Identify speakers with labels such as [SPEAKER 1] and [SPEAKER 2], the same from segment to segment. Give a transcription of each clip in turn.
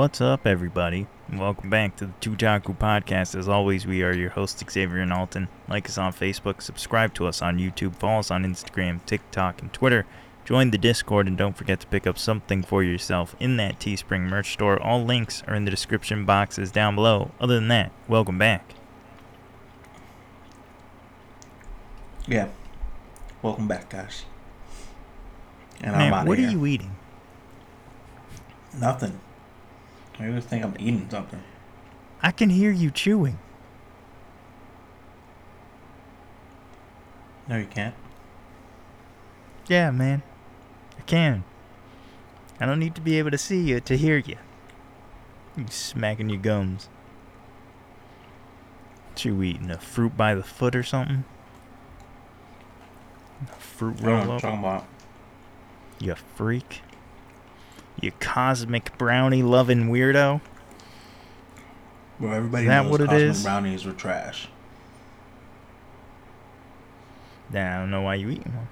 [SPEAKER 1] What's up, everybody? Welcome back to the Tootaku Podcast. As always, we are your hosts, Xavier and Alton. Like us on Facebook, subscribe to us on YouTube, follow us on Instagram, TikTok, and Twitter. Join the Discord, and don't forget to pick up something for yourself in that Teespring merch store. All links are in the description boxes down below. Other than that, welcome back.
[SPEAKER 2] Yeah. Welcome back, guys. And
[SPEAKER 1] Man,
[SPEAKER 2] I'm out
[SPEAKER 1] what
[SPEAKER 2] of
[SPEAKER 1] are you eating?
[SPEAKER 2] Nothing. I always think I'm eating something.
[SPEAKER 1] I can hear you chewing.
[SPEAKER 2] No, you can't.
[SPEAKER 1] Yeah, man. I can. I don't need to be able to see you to hear you. You smacking your gums. What you eating? A fruit by the foot or something? A fruit roll up?
[SPEAKER 2] talking about.
[SPEAKER 1] You freak. You cosmic brownie loving weirdo.
[SPEAKER 2] Bro, everybody
[SPEAKER 1] Is that
[SPEAKER 2] knows
[SPEAKER 1] what
[SPEAKER 2] Cosmic
[SPEAKER 1] is?
[SPEAKER 2] brownies were trash.
[SPEAKER 1] Nah, I don't know why you eating one.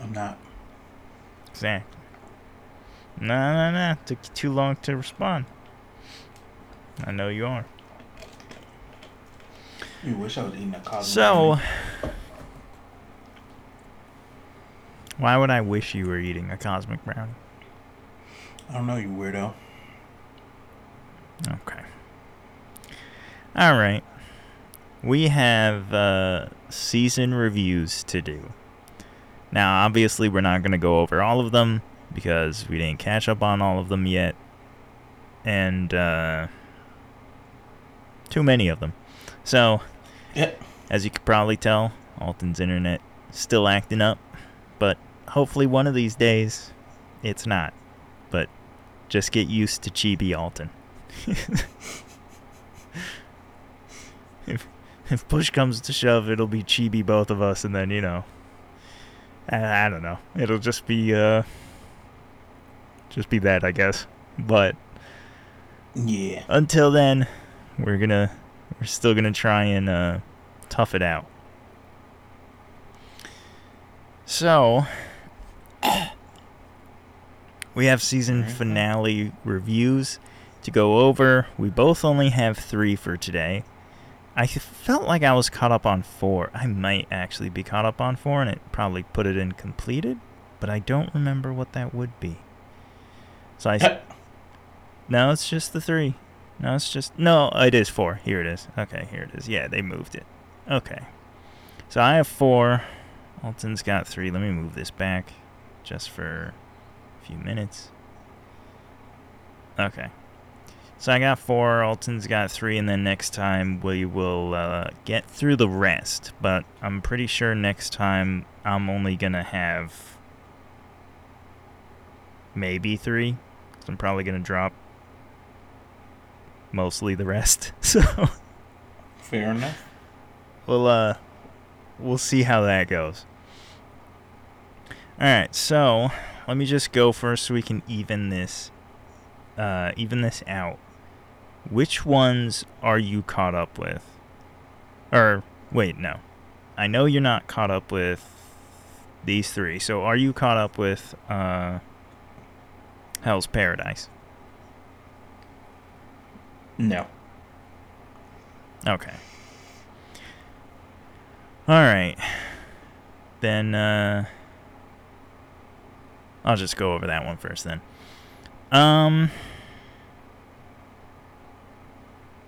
[SPEAKER 2] I'm not.
[SPEAKER 1] Exactly. Nah, nah, nah. Took you too long to respond. I know you are.
[SPEAKER 2] You wish I was eating a Cosmic
[SPEAKER 1] So,
[SPEAKER 2] brownie.
[SPEAKER 1] Why would I wish you were eating a cosmic brownie?
[SPEAKER 2] I don't know, you weirdo.
[SPEAKER 1] Okay. All right. We have uh, season reviews to do. Now, obviously, we're not going to go over all of them because we didn't catch up on all of them yet. And, uh, too many of them. So,
[SPEAKER 2] yep.
[SPEAKER 1] as you could probably tell, Alton's internet still acting up, hopefully one of these days it's not. But just get used to Chibi Alton. if if push comes to shove, it'll be Chibi both of us, and then you know, I, I don't know. It'll just be uh, just be that, I guess. But
[SPEAKER 2] Yeah.
[SPEAKER 1] until then, we're gonna we're still gonna try and uh, tough it out. So we have season
[SPEAKER 2] Alright.
[SPEAKER 1] finale reviews to go over. We both only have three for today. I felt like I was caught up on four. I might actually be caught up on four, and it probably put it in completed, but I don't remember what that would be. So I no, it's just the three. No, it's just no. It is four. Here it is. Okay, here it is. Yeah, they moved it. Okay, so I have four. Alton's got three. Let me move this back, just for a few minutes. Okay, so I got four. Alton's got three, and then next time we will uh, get through the rest. But I'm pretty sure next time I'm only gonna have maybe three. Cause I'm probably gonna drop mostly the rest. So
[SPEAKER 2] Fair enough.
[SPEAKER 1] we'll uh we'll see how that goes. All right, so let me just go first so we can even this uh even this out. Which ones are you caught up with? Or wait, no. I know you're not caught up with these 3. So are you caught up with uh Hell's Paradise?
[SPEAKER 2] No.
[SPEAKER 1] Okay. All right. Then uh I'll just go over that one first then. Um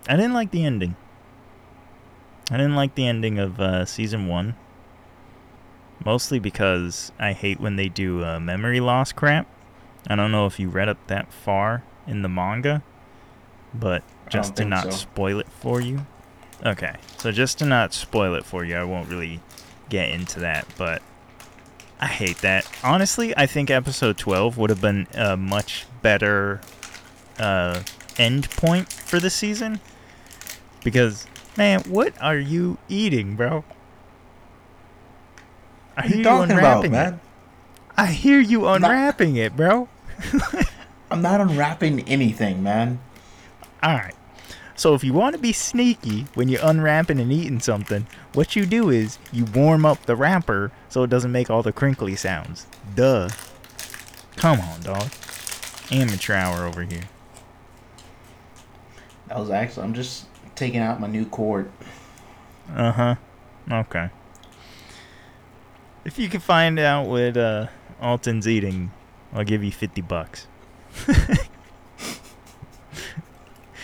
[SPEAKER 1] I didn't like the ending. I didn't like the ending of uh season 1. Mostly because I hate when they do uh, memory loss crap. I don't know if you read up that far in the manga, but just to not
[SPEAKER 2] so.
[SPEAKER 1] spoil it for you. Okay, so just to not spoil it for you, I won't really get into that, but I hate that. Honestly, I think episode 12 would have been a much better uh, end point for the season. Because, man, what are you eating, bro? I hear
[SPEAKER 2] you about,
[SPEAKER 1] unwrapping it. I hear you unwrapping it, bro.
[SPEAKER 2] I'm not unwrapping anything, man.
[SPEAKER 1] All right. So if you want to be sneaky when you're unwrapping and eating something, what you do is you warm up the wrapper so it doesn't make all the crinkly sounds. Duh. Come on, dog. Amateur hour over here.
[SPEAKER 2] That was actually. I'm just taking out my new cord.
[SPEAKER 1] Uh huh. Okay. If you can find out what uh, Alton's eating, I'll give you 50 bucks.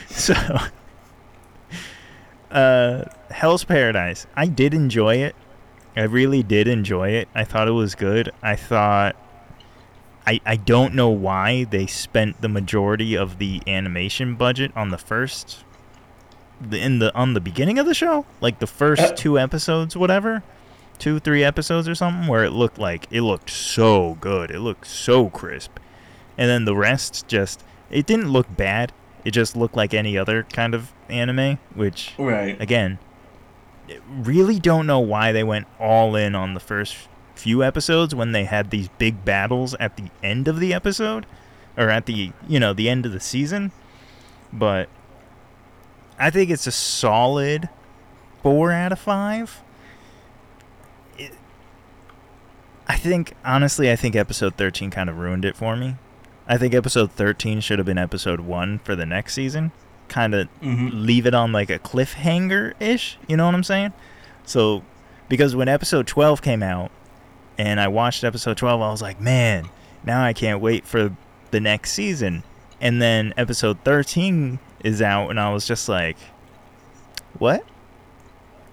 [SPEAKER 1] so, uh, Hell's Paradise. I did enjoy it. I really did enjoy it. I thought it was good. I thought. I, I don't know why they spent the majority of the animation budget on the first the in the on the beginning of the show, like the first
[SPEAKER 2] Uh.
[SPEAKER 1] two episodes, whatever, two three episodes or something, where it looked like it looked so good, it looked so crisp, and then the rest just it didn't look bad. It just looked like any other kind of anime, which
[SPEAKER 2] Right.
[SPEAKER 1] again, really don't know why they went all in on the first few episodes when they had these big battles at the end of the episode or at the you know the end of the season. But i think it's a solid four out of five. It, i think honestly i think episode 13 kind of ruined it for me i think episode 13 should have been episode 1 for the next season kind of
[SPEAKER 2] Mm-hmm.
[SPEAKER 1] leave it on like a cliffhanger ish. You know what I'm saying? So, because when episode 12 came out and I watched episode 12, I was like, man, now I can't wait for the next season. And then episode 13 is out, and I was just like, what?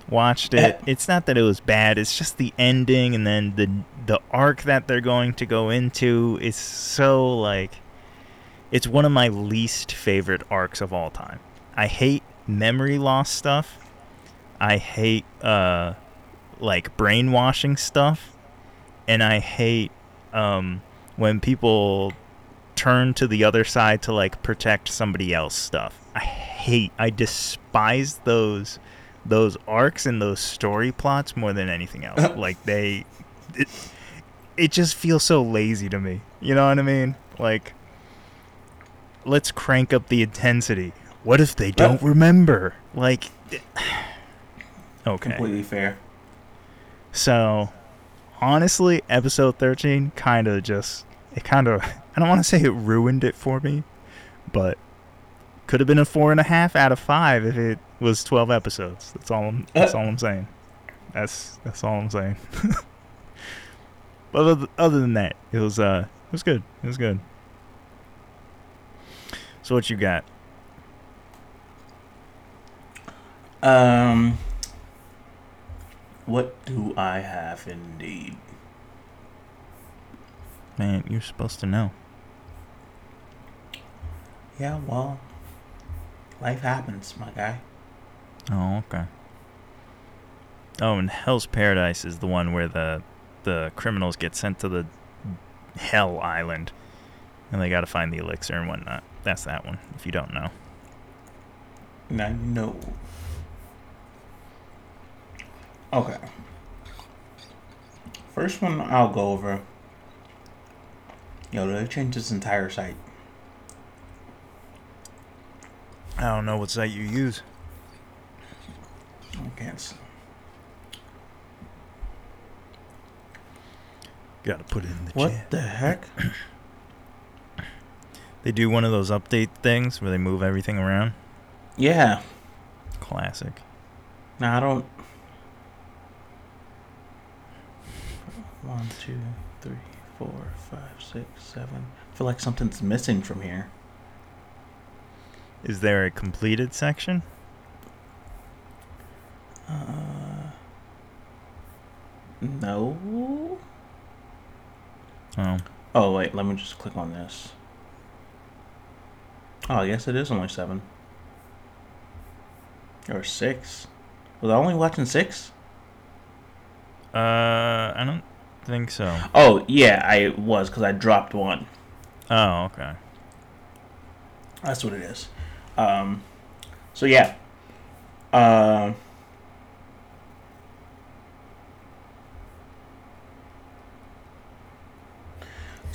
[SPEAKER 1] Watched it. It's not that it was bad, it's just the ending and then the the arc that they're going to go into is so like it's one of my least favorite arcs of all time. I hate memory loss stuff. I hate uh like brainwashing stuff and I hate um when people turn to the other side to like protect somebody else stuff. I hate I despise those those arcs and those story plots more than anything else. like they it, it just feels so lazy to me. You know what I mean? Like let's crank up the intensity. What if they don't remember? Like Okay.
[SPEAKER 2] Completely fair.
[SPEAKER 1] So, honestly, episode 13 kind of just, it kind of, I don't want to say it ruined it for me, but could have been a four and a half out of five if it was 12 episodes. That's all I'm, that's all I'm saying. That's, that's all I'm saying. but other, other than that, it was, uh, it was good. It was good. So what you got?
[SPEAKER 2] Um, what do I have indeed?
[SPEAKER 1] Man, you're supposed to know.
[SPEAKER 2] Yeah, well, life happens, my guy.
[SPEAKER 1] Oh, okay. Oh, and Hell's Paradise is the one where the the criminals get sent to the Hell Island, and they got to find the elixir and whatnot. That's that one. If you don't know,
[SPEAKER 2] Now you know. Okay. First one I'll go over. Yo, they changed this entire site.
[SPEAKER 1] I don't know what site you use.
[SPEAKER 2] I can't. s-
[SPEAKER 1] Got to put it in the chat.
[SPEAKER 2] What
[SPEAKER 1] chat.
[SPEAKER 2] the heck?
[SPEAKER 1] They do one of those update things where they move everything around.
[SPEAKER 2] Yeah.
[SPEAKER 1] Classic.
[SPEAKER 2] No, I don't. One, two, three, four, five, six, seven. I feel like something's missing from here.
[SPEAKER 1] Is there a completed section?
[SPEAKER 2] Uh, no.
[SPEAKER 1] Oh,
[SPEAKER 2] Oh wait, let me just click on this. Oh, I guess it is only seven. Or six. Was I only watching six?
[SPEAKER 1] uh, I don't think so.
[SPEAKER 2] Oh yeah, I was because I dropped one.
[SPEAKER 1] Oh, okay.
[SPEAKER 2] That's what it is. Um, so yeah. Um.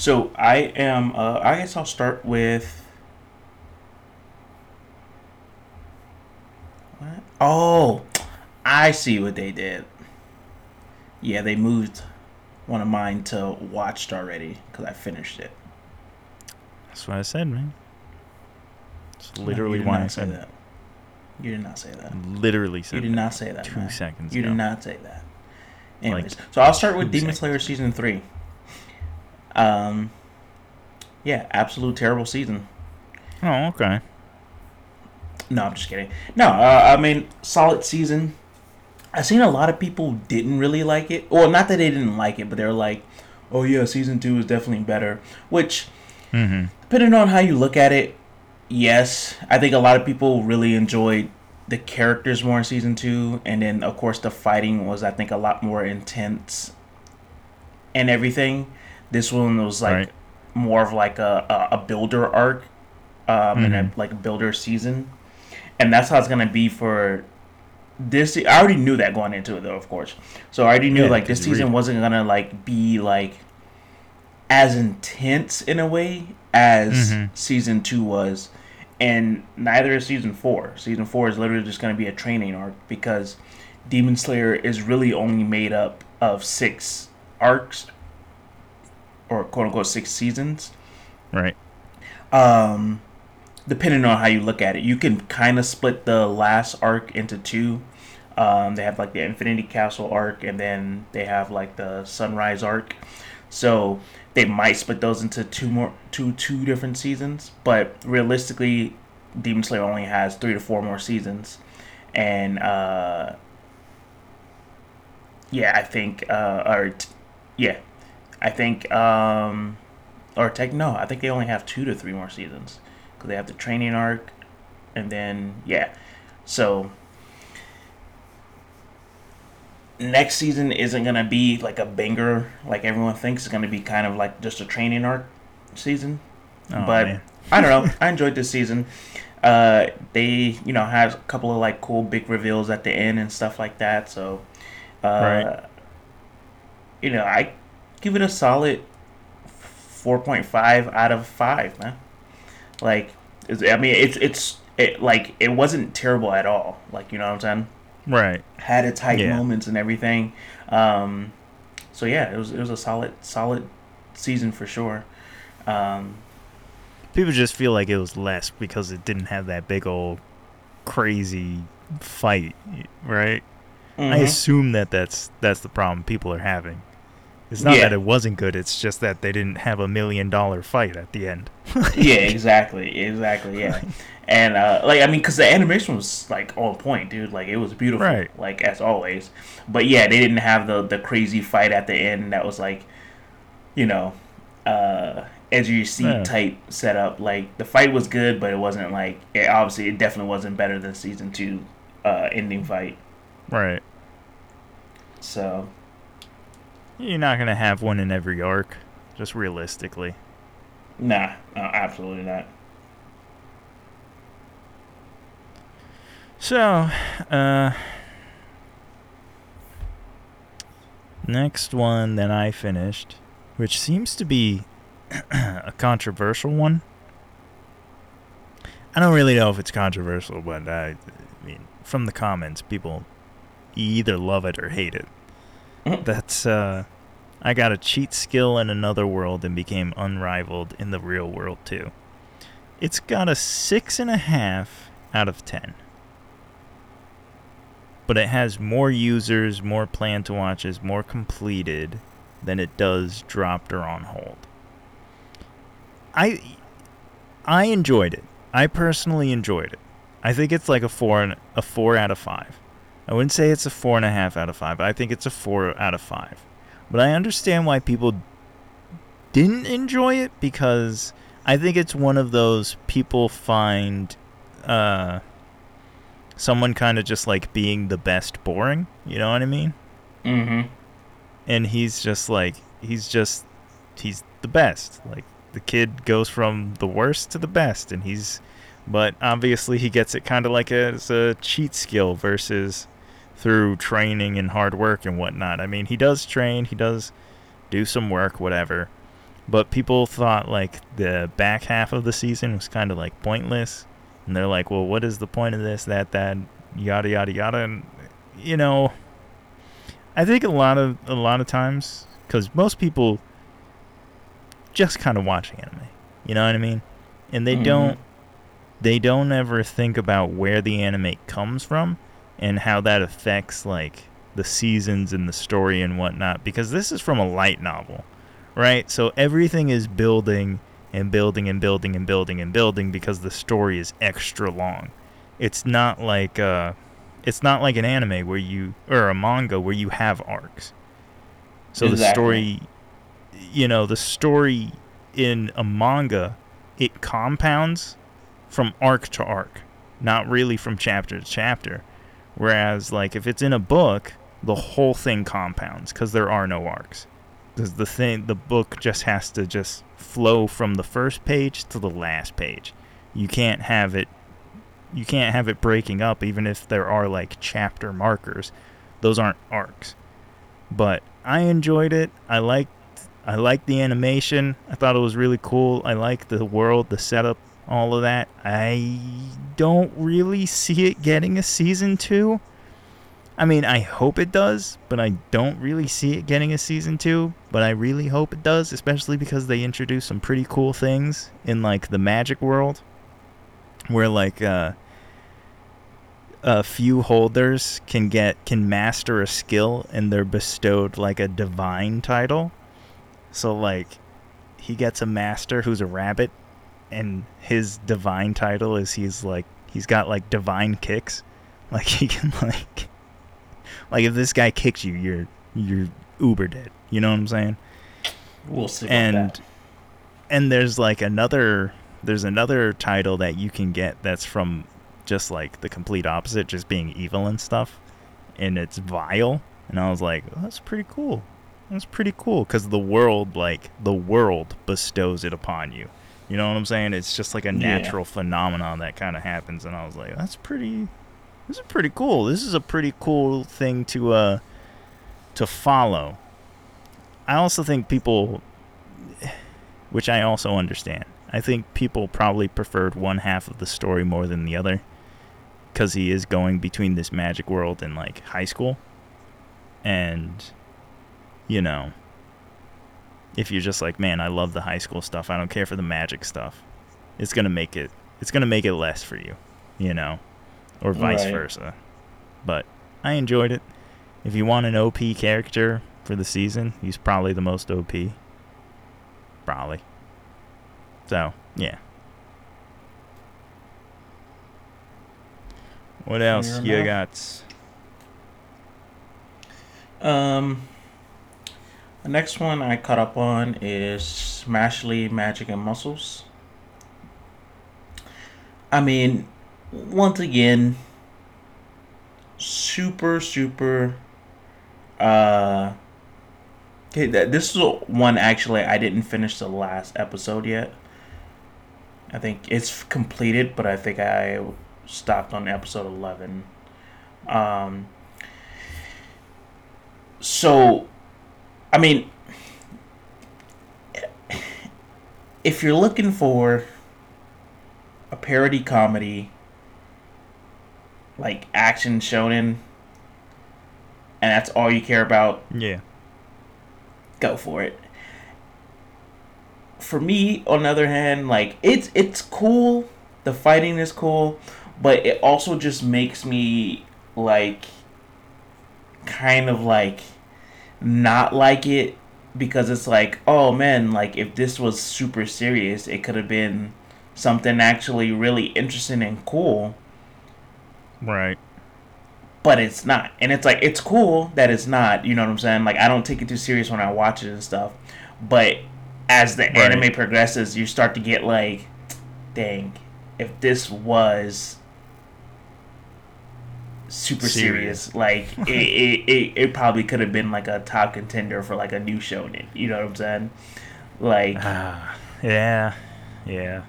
[SPEAKER 2] So I am. Uh, I guess I'll start with. What? Oh, I see what they did. Yeah, they moved one of mine to watched already because I finished it.
[SPEAKER 1] That's what I said, man. That's literally
[SPEAKER 2] did
[SPEAKER 1] why I said
[SPEAKER 2] that. You did not say that.
[SPEAKER 1] Literally said
[SPEAKER 2] You did
[SPEAKER 1] that
[SPEAKER 2] not say that.
[SPEAKER 1] two
[SPEAKER 2] man.
[SPEAKER 1] seconds
[SPEAKER 2] You
[SPEAKER 1] ago.
[SPEAKER 2] did not say that. Anyways,
[SPEAKER 1] Like,
[SPEAKER 2] so I'll start with Demon
[SPEAKER 1] seconds.
[SPEAKER 2] Slayer season three. Um, yeah, absolute terrible season.
[SPEAKER 1] Oh, okay.
[SPEAKER 2] No, I'm just kidding. No, uh, I mean solid season. I've seen a lot of people didn't really like it. Well, not that they didn't like it, but they're like, "Oh yeah, season two is definitely better." Which,
[SPEAKER 1] Mm-hmm.
[SPEAKER 2] depending on how you look at it, yes, I think a lot of people really enjoyed the characters more in season two, and then of course the fighting was, I think, a lot more intense and everything. This one was like
[SPEAKER 1] Right.
[SPEAKER 2] more of like a, a, a builder arc um, and a,
[SPEAKER 1] Mhm.
[SPEAKER 2] like a builder season, and that's how it's gonna be for this. I already knew that going into it, though, of course. So I already knew
[SPEAKER 1] Yeah,
[SPEAKER 2] like this
[SPEAKER 1] you read
[SPEAKER 2] season wasn't gonna like be like as intense in a way as
[SPEAKER 1] Mhm.
[SPEAKER 2] season two was, and neither is season four. Season four is literally just gonna be a training arc because Demon Slayer is really only made up of six arcs or quote unquote six seasons
[SPEAKER 1] Right.
[SPEAKER 2] um, depending on how you look at it, you can kind of split the last arc into two. Um, they have like the Infinity Castle arc, and then they have like the Sunrise arc. So they might split those into two more, two two different seasons. But realistically, Demon Slayer only has three to four more seasons, and uh, yeah, I think, uh, or t- yeah, I think. Um, or tech no i think they only have two to three more seasons because they have the training arc and then yeah. So next season isn't gonna be like a banger like everyone thinks. It's gonna be kind of like just a training arc season.
[SPEAKER 1] Oh,
[SPEAKER 2] but i don't know. I enjoyed this season. Uh they you know have a couple of like cool big reveals at the end and stuff like that so uh
[SPEAKER 1] Right.
[SPEAKER 2] you know i give it a solid 4.5 out of 5 man like i mean it's it's it like it wasn't terrible at all like you know what i'm saying
[SPEAKER 1] Right.
[SPEAKER 2] had its height
[SPEAKER 1] Yeah.
[SPEAKER 2] moments and everything um so yeah it was it was a solid solid season for sure um
[SPEAKER 1] People just feel like it was less because it didn't have that big old crazy fight, right? I
[SPEAKER 2] mhm.
[SPEAKER 1] assume that that's that's the problem people are having. It's not
[SPEAKER 2] Yeah.
[SPEAKER 1] that it wasn't good; it's just that they didn't have a million dollar fight at the end.
[SPEAKER 2] yeah exactly exactly yeah and uh like i mean because the animation was like on point dude like it was beautiful
[SPEAKER 1] Right.
[SPEAKER 2] like as always but yeah they didn't have the the crazy fight at the end that was like you know uh edge of your seat
[SPEAKER 1] Yeah.
[SPEAKER 2] type setup like the fight was good but it wasn't like it obviously it definitely wasn't better than season two uh ending fight
[SPEAKER 1] Right.
[SPEAKER 2] so
[SPEAKER 1] You're not gonna have one in every arc, just realistically.
[SPEAKER 2] nah no, absolutely not
[SPEAKER 1] So, uh, next one that I finished, which seems to be a controversial one. I don't really know if it's controversial, but I, I mean, from the comments, people either love it or hate it.
[SPEAKER 2] Mhm.
[SPEAKER 1] That's, uh, I got a cheat skill in another world and became unrivaled in the real world too. It's got a six and a half out of ten but it has more users, more plan to watches, more completed than it does dropped or on hold. I I enjoyed it. I personally enjoyed it. I think it's like a four a four out of five. I wouldn't say it's a four and a half out of five. I think it's a four out of five. But I understand why people didn't enjoy it because I think it's one of those people find uh someone kind of just like being the best boring, you know what I mean?
[SPEAKER 2] mm-hmm
[SPEAKER 1] And he's just like he's just he's the best. Like the kid goes from the worst to the best and he's but obviously he gets it kind of like as a cheat skill versus through training and hard work and whatnot. I mean, he does train, he does do some work, whatever. But people thought like the back half of the season was kind of like pointless, and they're like, "Well, what is the point of this? That that yada yada yada." And you know, I think a lot of a lot of times because most people just kind of watch anime. You know what I mean? And they
[SPEAKER 2] Mhm.
[SPEAKER 1] don't they don't ever think about where the anime comes from and how that affects like the seasons and the story and whatnot because this is from a light novel right? So everything is building and building and building and building and building because the story is extra long. It's not like uh it's not like an anime where you or a manga where you have arcs. So the story you know the story in a manga it compounds from arc to arc, not really from chapter to chapter. Whereas, like, if it's in a book, the whole thing compounds because there are no arcs. Because the thing, the book just has to just flow from the first page to the last page. You can't have it. You can't have it breaking up, even if there are like chapter markers. Those aren't arcs. But I enjoyed it. I liked. I liked the animation. I thought it was really cool. I liked the world, the setup, all of that. I don't really see it getting a season two. I mean, I hope it does, but I don't really see it getting a season two. But I really hope it does, especially because they introduced some pretty cool things in like the magic world, where like uh, a few holders can get can master a skill and they're bestowed like a divine title. So like he gets a master who's a rabbit and his divine title is he's like he's got like divine kicks. Like he can like like if this guy kicks you, you're you're uber dead. You know what I'm saying?
[SPEAKER 2] We'll see.
[SPEAKER 1] And and there's like another there's another title that you can get that's from just like the complete opposite, just being evil and stuff, and it's vile. And I was like, well, that's pretty cool. That's pretty cool because the world, like the world, bestows it upon you. You know what I'm saying? It's just like a
[SPEAKER 2] Yeah.
[SPEAKER 1] natural phenomenon that kind of happens, and I was like, that's pretty. This is pretty cool. This is a pretty cool thing to uh to follow. I also think people which I also understand. I think people probably preferred one half of the story more than the other because he is going between this magic world and like high school. And, you know, if you're just like, man, I love the high school stuff, I don't care for the magic stuff, it's going to make it, it's to make it less for you, you know, or vice
[SPEAKER 2] Right.
[SPEAKER 1] versa. But I enjoyed it. If you want an OP character for the season, he's probably the most OP. Probably. So, yeah. What else you got?
[SPEAKER 2] Um, the next one I caught up on is Mashle Magic and Muscles. I mean, once again, super, super. Uh, okay, th- this is one actually I didn't finish the last episode yet. I think it's completed, but I think I stopped on episode 11. Um, so, I mean, if you're looking for a parody comedy, like action shonen, and that's all you care about,
[SPEAKER 1] Yeah.
[SPEAKER 2] go for it. For me, on the other hand, like it's it's cool. The fighting is cool, but it also just makes me like kind of like not like it because it's like, oh man, like if this was super serious, it could have been something actually really interesting and cool
[SPEAKER 1] Right.
[SPEAKER 2] but it's not. And it's like it's cool that it's not. You know what I'm saying? Like I don't take it too serious when I watch it and stuff. But as the
[SPEAKER 1] Right.
[SPEAKER 2] anime progresses, you start to get like, dang, if this was super serious,
[SPEAKER 1] Serious.
[SPEAKER 2] like it, it, it, it probably could have been like a top contender for like a new shonen. You know what I'm saying? Like
[SPEAKER 1] Ah, yeah. Yeah.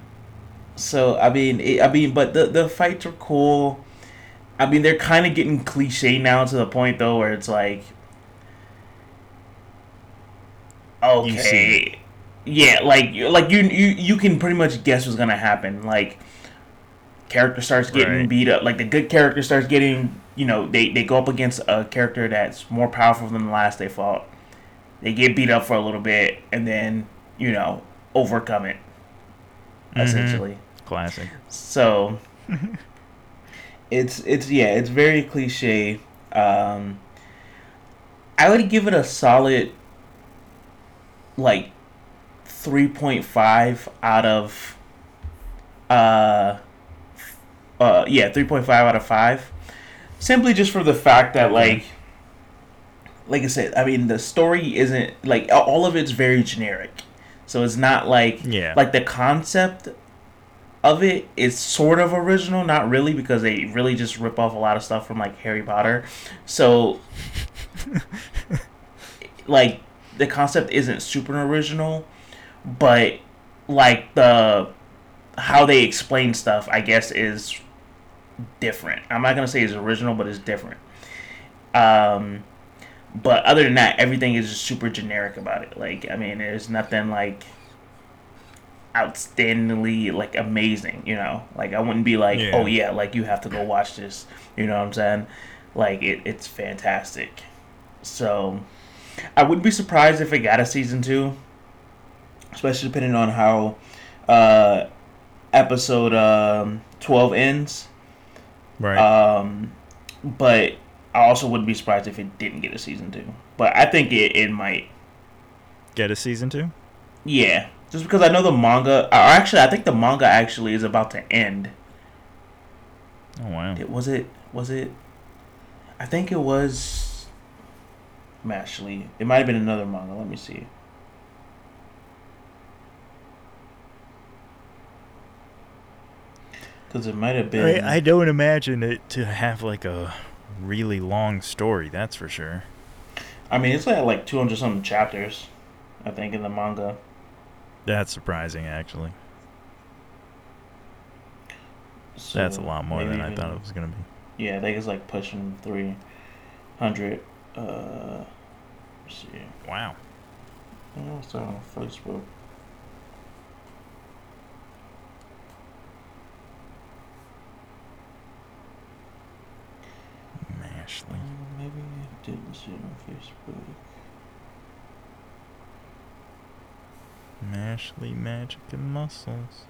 [SPEAKER 2] So I mean, it, I mean, but the the fights are cool. I mean, they're kind of getting cliche now to the point though, where it's like, okay, yeah, like like you you you can pretty much guess what's gonna happen. Like, character starts getting
[SPEAKER 1] Right.
[SPEAKER 2] beat up. Like the good character starts getting, you know, they they go up against a character that's more powerful than the last they fought. They get beat up for a little bit, and then you know overcome it essentially.
[SPEAKER 1] Classic.
[SPEAKER 2] So it's it's yeah, it's very cliche. Um, I would give it a solid like three point five out of uh uh yeah three point five out of five. Simply just for the fact that like like I said, I mean the story isn't like all of it's very generic. So it's not like
[SPEAKER 1] Yeah.
[SPEAKER 2] like the concept of it is sort of original, not really because they really just rip off a lot of stuff from like Harry Potter. So like the concept isn't super original, but like the how they explain stuff, I guess is different. I'm not gonna say it's original, but it's different. Um, but other than that, everything is just super generic about it. Like, I mean, there's nothing like outstandingly like amazing. You know, like I wouldn't be like,
[SPEAKER 1] Yeah.
[SPEAKER 2] oh yeah, like you have to go watch this. You know what I'm saying? Like it, it's fantastic. So, I wouldn't be surprised if it got a season two, especially depending on how uh, episode um, twelve ends.
[SPEAKER 1] Right.
[SPEAKER 2] Um, but I also wouldn't be surprised if it didn't get a season two. But I think it, it might.
[SPEAKER 1] Get a season two?
[SPEAKER 2] Yeah, just because I know the manga. Or actually, I think the manga actually is about to end.
[SPEAKER 1] Oh wow.
[SPEAKER 2] It was it was it. I think it was. Actually, it might have been another manga. Let me see. Because it might have been.
[SPEAKER 1] I, I don't imagine it to have like a really long story. That's for sure.
[SPEAKER 2] I mean, it's like like two hundred something chapters. I think in the manga.
[SPEAKER 1] That's surprising, actually.
[SPEAKER 2] So
[SPEAKER 1] That's a lot more than I thought it was gonna be.
[SPEAKER 2] Yeah, I think it's like pushing three hundred. Uh, let's see.
[SPEAKER 1] Wow.
[SPEAKER 2] It's on Facebook. Uh, maybe I didn't see it on Facebook.
[SPEAKER 1] Mashle Magic and Muscles.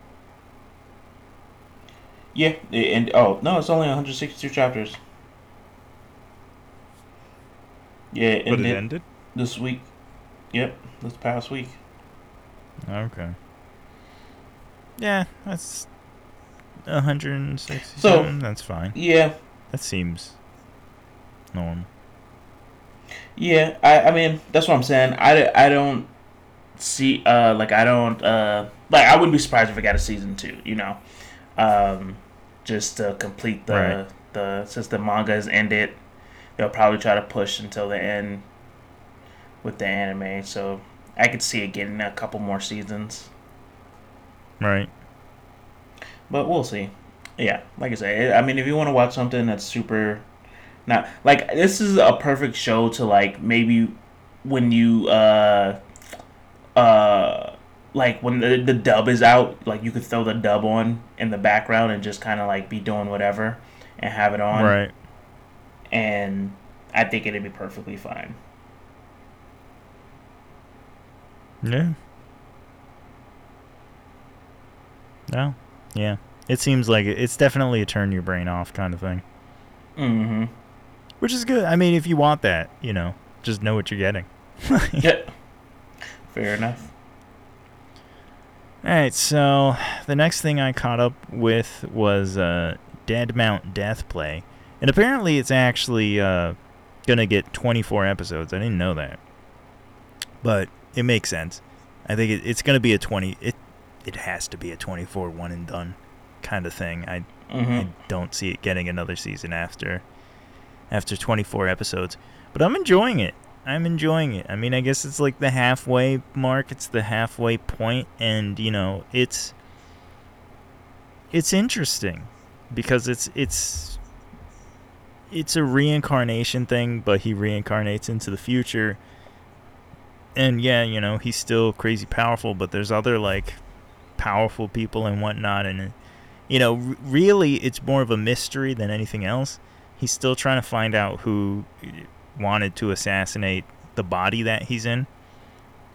[SPEAKER 2] Yeah, and oh no, it's only 162 chapters. Yeah, it
[SPEAKER 1] But it
[SPEAKER 2] ended
[SPEAKER 1] ended?
[SPEAKER 2] this week. Yep, this past week.
[SPEAKER 1] Okay. Yeah, that's 160
[SPEAKER 2] So-.
[SPEAKER 1] That's fine.
[SPEAKER 2] Yeah,
[SPEAKER 1] That seems normal.
[SPEAKER 2] Yeah, I, I mean that's what I'm saying. I, I don't see uh like I don't uh like I wouldn't be surprised if it got a season two. You know, um, just to complete the
[SPEAKER 1] Right.
[SPEAKER 2] the since the manga has ended, they'll probably try to push until the end with the anime. So I could see it getting a couple more seasons,
[SPEAKER 1] Right.
[SPEAKER 2] but we'll see. Yeah, like I say, I mean if you want to watch something that's super Now, like this is a perfect show to like maybe when you uh uh like when the, the dub is out, like you could throw the dub on in the background and just kind of like be doing whatever and have it on,
[SPEAKER 1] Right.
[SPEAKER 2] and I think it'd be perfectly fine.
[SPEAKER 1] Yeah. No. Yeah. It seems like it, it's definitely a turn your brain off kind of thing,
[SPEAKER 2] Mm-hmm.
[SPEAKER 1] Which is good. I mean, if you want that, you know, just know what you're getting.
[SPEAKER 2] Yeah. Fair enough.
[SPEAKER 1] All right, so the next thing I caught up with was uh, Dead Mount Death Play, and apparently it's actually uh, gonna get 24 episodes. I didn't know that, but it makes sense. I think it, it's gonna be a 20. It it has to be a 24 one and done kind of thing. I
[SPEAKER 2] Mm-hmm.
[SPEAKER 1] I don't see it getting another season after after 24 episodes. But I'm enjoying it. I'm enjoying it. I mean, I guess it's like the halfway mark. It's the halfway point and, you know, it's it's interesting because it's it's it's a reincarnation thing, but he reincarnates into the future. And yeah, you know, he's still crazy powerful, but there's other like powerful people and whatnot and you know, really, it's more of a mystery than anything else. He's still trying to find out who wanted to assassinate the body that he's in.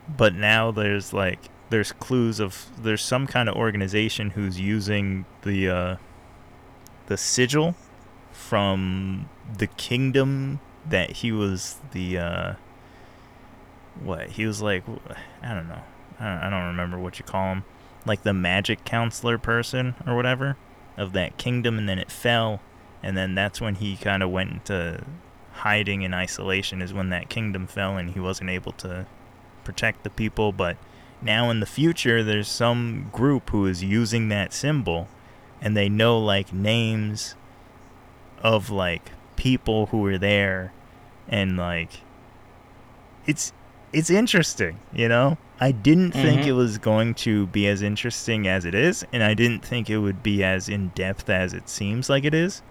[SPEAKER 1] But now there's like there's clues of there's some kind of organization who's using the uh, the sigil from the kingdom that he was the uh, what he was like I don't know I don't, remember what you call him like the magic counselor person or whatever of that kingdom and then it fell and then that's when he kind of went into hiding in isolation is when that kingdom fell and he wasn't able to protect the people. But now in the future there's some group who is using that symbol and they know like names of like people who were there. And like it's it's interesting you know? I didn't think
[SPEAKER 2] Mhm.
[SPEAKER 1] it was going to be as interesting as it is and i didn't think it would be as in depth as it seems like it is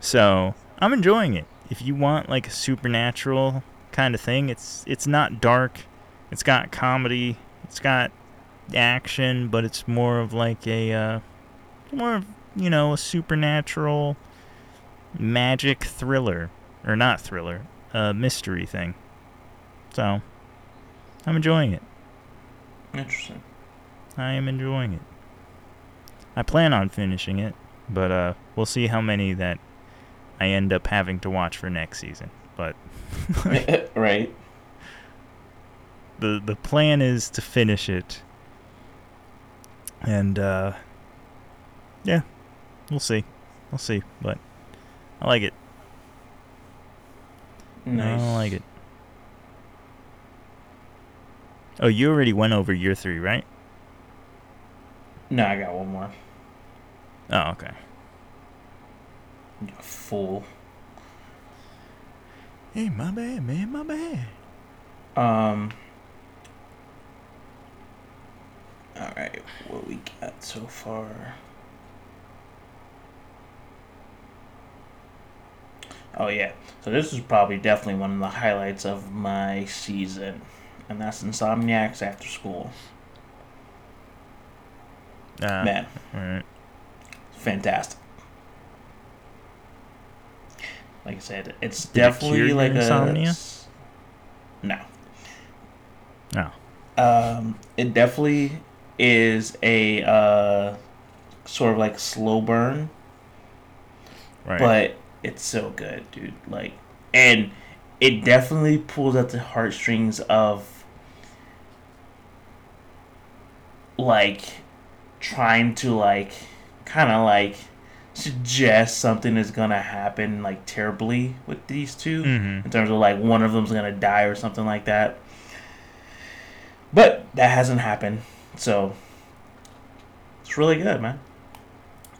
[SPEAKER 1] so i'm enjoying it. If you want like a supernatural kind of thing it's it's not dark it's got comedy it's got action but it's more of like a uh more of you know a supernatural magic thriller or not thriller a mystery thing. So i'm enjoying it.
[SPEAKER 2] Interesting.
[SPEAKER 1] i am enjoying it. I plan on finishing it but uh we'll see how many that i end up having to watch for next season but
[SPEAKER 2] right.
[SPEAKER 1] the the plan is to finish it and uh yeah we'll see we'll see but i like it
[SPEAKER 2] Nice.
[SPEAKER 1] i like it oh you already went over year three right
[SPEAKER 2] No, I got one more.
[SPEAKER 1] oh okay
[SPEAKER 2] You fool.
[SPEAKER 1] hey my bad man my bad
[SPEAKER 2] Um. All right, what we got so far? Oh yeah, so this is probably definitely one of the highlights of my season, and that's Insomniacs After School.
[SPEAKER 1] uh,
[SPEAKER 2] Man,
[SPEAKER 1] all right
[SPEAKER 2] fantastic. Like I said, it's
[SPEAKER 1] Did
[SPEAKER 2] definitely
[SPEAKER 1] your
[SPEAKER 2] like
[SPEAKER 1] insomnia?
[SPEAKER 2] a no.
[SPEAKER 1] no
[SPEAKER 2] Um, it definitely is a uh, sort of like slow burn,
[SPEAKER 1] right
[SPEAKER 2] but it's so good, dude. Like, and it definitely pulls at the heartstrings of like trying to like kind of like suggest something is gonna happen like terribly with these 2
[SPEAKER 1] mm-hmm.
[SPEAKER 2] in terms of like one of them's gonna die or something like that. But that hasn't happened, so it's really good, man.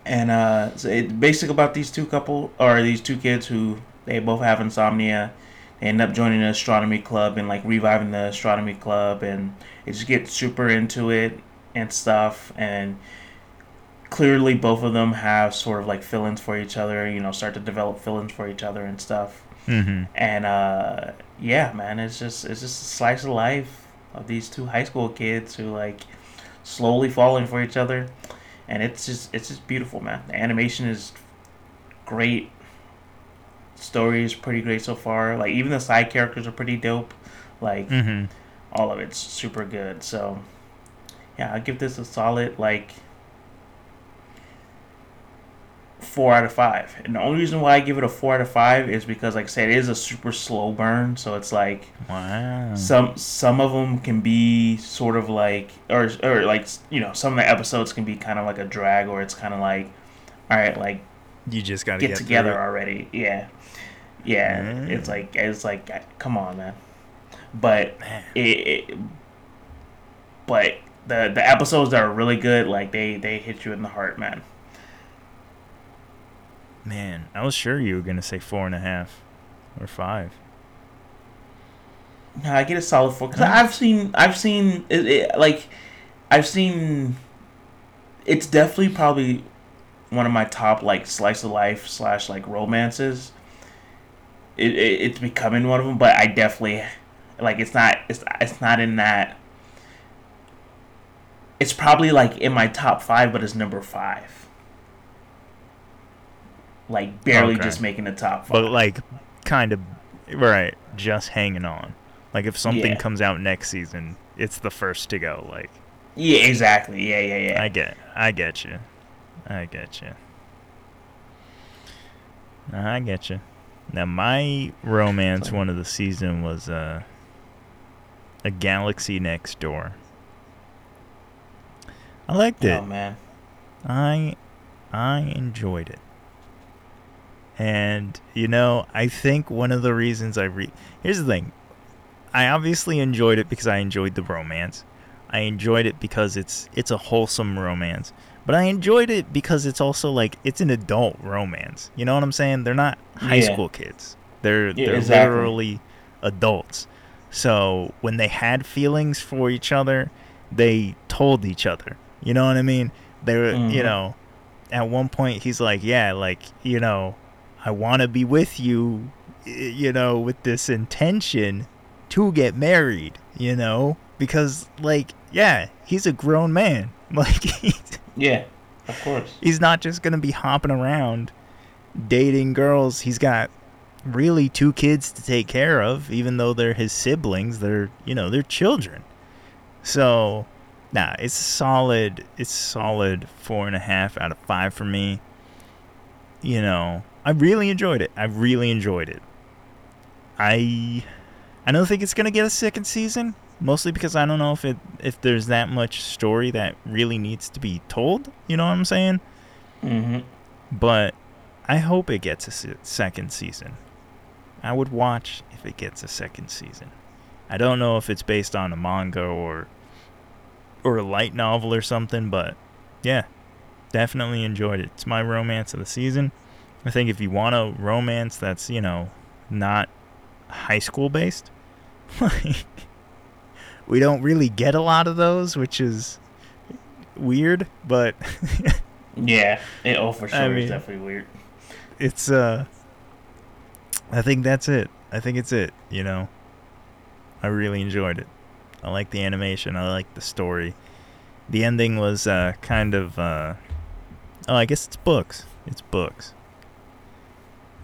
[SPEAKER 2] And uh, so it basically about these two couple or these two kids who they both have insomnia. They end up joining the astronomy club and like reviving the astronomy club, and they just get super into it and stuff. And clearly, both of them have sort of like feelings for each other. You know, start to develop feelings for each other and stuff
[SPEAKER 1] Mm-hmm.
[SPEAKER 2] and uh yeah man it's just it's just a slice of life of these two high school kids who like slowly falling for each other and it's just it's just beautiful man the animation is great story is pretty great so far like even the side characters are pretty dope like
[SPEAKER 1] Mm-hmm.
[SPEAKER 2] all of it's super good so yeah i'll give this a solid like four out of five and the only reason why i give it a four out of five is because like i said it is a super slow burn so it's like
[SPEAKER 1] wow
[SPEAKER 2] some some of them can be sort of like or or like you know some of the episodes can be kind of like a drag or it's kind of like all right like
[SPEAKER 1] you just gotta
[SPEAKER 2] get,
[SPEAKER 1] get,
[SPEAKER 2] together already. Yeah, yeah.
[SPEAKER 1] Mm.
[SPEAKER 2] It's like it's like come on, man. But
[SPEAKER 1] Man.
[SPEAKER 2] it, it, but the the episodes that are really good, like they they hit you in the heart, man.
[SPEAKER 1] Man, I was sure you were gonna say four and a half or five.
[SPEAKER 2] No, I get a solid four because I've seen I've seen it, it, like I've seen. It's definitely probably one of my top like slice of life slash like romances. It, it it's becoming one of them, but I definitely like it's not it's it's not in that. It's probably like in my top five, but it's number five. Like barely
[SPEAKER 1] Okay.
[SPEAKER 2] just making the top five.
[SPEAKER 1] But like, kind of, right? Just hanging on. Like if something
[SPEAKER 2] Yeah.
[SPEAKER 1] comes out next season, it's the first to go. Like,
[SPEAKER 2] Yeah, exactly. Yeah, yeah, yeah.
[SPEAKER 1] I get, I get you, I get you. I get you. Now my romance one of the season was uh, a Galaxy Next Door. I liked it.
[SPEAKER 2] Oh man.
[SPEAKER 1] I I enjoyed it. And you know, I think one of the reasons I read Here's the thing. I obviously enjoyed it because I enjoyed the romance. I enjoyed it because it's it's a wholesome romance. But I enjoyed it because it's also like it's an adult romance. You know what I'm saying? They're not high
[SPEAKER 2] Yeah.
[SPEAKER 1] school kids. They're
[SPEAKER 2] Yeah,
[SPEAKER 1] they're
[SPEAKER 2] exactly.
[SPEAKER 1] literally adults. So when they had feelings for each other, they told each other. You know what I mean? They were, you
[SPEAKER 2] Mhm.
[SPEAKER 1] know, at one point he's like, "Yeah, like, you know, I want to be with you, you know, with this intention to get married, you know, because like, yeah, he's a grown man. Like
[SPEAKER 2] Yeah, of course.
[SPEAKER 1] he's not just going to be hopping around dating girls. He's got really two kids to take care of, even though they're his siblings. They're, you know, they're children. So, nah, it's solid. It's solid four and a half out of five for me. You know, I really enjoyed it. I really enjoyed it. I, I don't think it's gonna get a second season, mostly because I don't know if it if there's that much story that really needs to be told. You know what I'm saying?
[SPEAKER 2] hmm
[SPEAKER 1] but I hope it gets a se- second season. I would watch if it gets a second season. I don't know if it's based on a manga or or a light novel or something, but yeah, definitely enjoyed it. It's my romance of the season. I think if you want a romance that's, you know, not high school based, like we don't really get a lot of those, which is weird, but
[SPEAKER 2] Yeah. It, oh, for sure.
[SPEAKER 1] I mean-
[SPEAKER 2] it's definitely weird.
[SPEAKER 1] it's uh I think that's it. I think it's it, you know. I really enjoyed it. I like the animation, I like the story. The ending was uh kind of uh Oh, I guess it's books. It's books.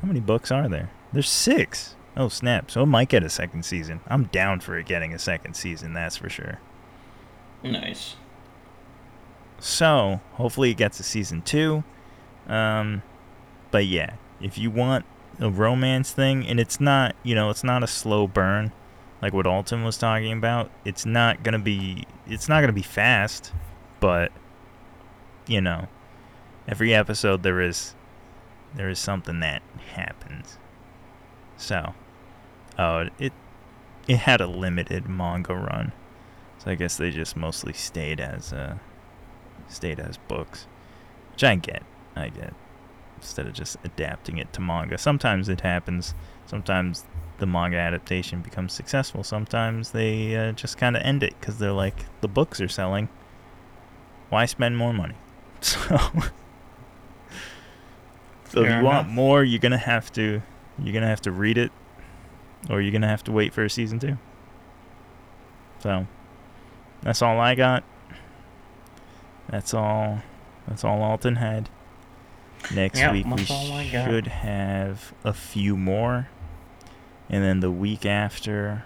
[SPEAKER 1] How many books are there? There's 6. Oh, snap. So it might get a second season. I'm down for it getting a second season, that's for sure.
[SPEAKER 2] Nice.
[SPEAKER 1] So, hopefully it gets a season two. Um, but yeah, if you want a romance thing, and it's not, you know, it's not a slow burn like what Alton was talking about. It's not gonna be, it's not gonna be fast, but you know, every episode there is, there is something that happens. So, oh, it, it had a limited manga run, so I guess they just mostly stayed as uh stayed as books, which I get. I get. Instead of just adapting it to manga, sometimes it happens. Sometimes the manga adaptation becomes successful. Sometimes they uh, just kind of end it because they're like, the books are selling. Why spend more money? So, so if
[SPEAKER 2] Fair
[SPEAKER 1] you want more, you're gonna have to, you're gonna have to read it, or you're gonna have to wait for a season two. So, that's all I got. That's all. That's all Alton had. Next
[SPEAKER 2] Yep,
[SPEAKER 1] week we
[SPEAKER 2] that's all I got.
[SPEAKER 1] should have a few more, and then the week after,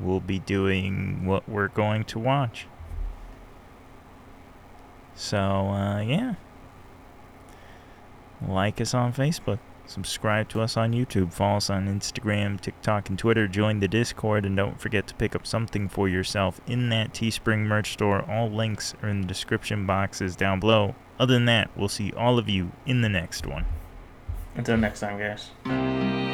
[SPEAKER 1] we'll be doing what we're going to watch. So uh, yeah, like us on Facebook, subscribe to us on YouTube, follow us on Instagram, TikTok, and Twitter. Join the Discord, and don't forget to pick up something for yourself in that Teespring merch store. All links are in the description boxes down below. Other than that, we'll see all of you in the next one.
[SPEAKER 2] Until next time, guys.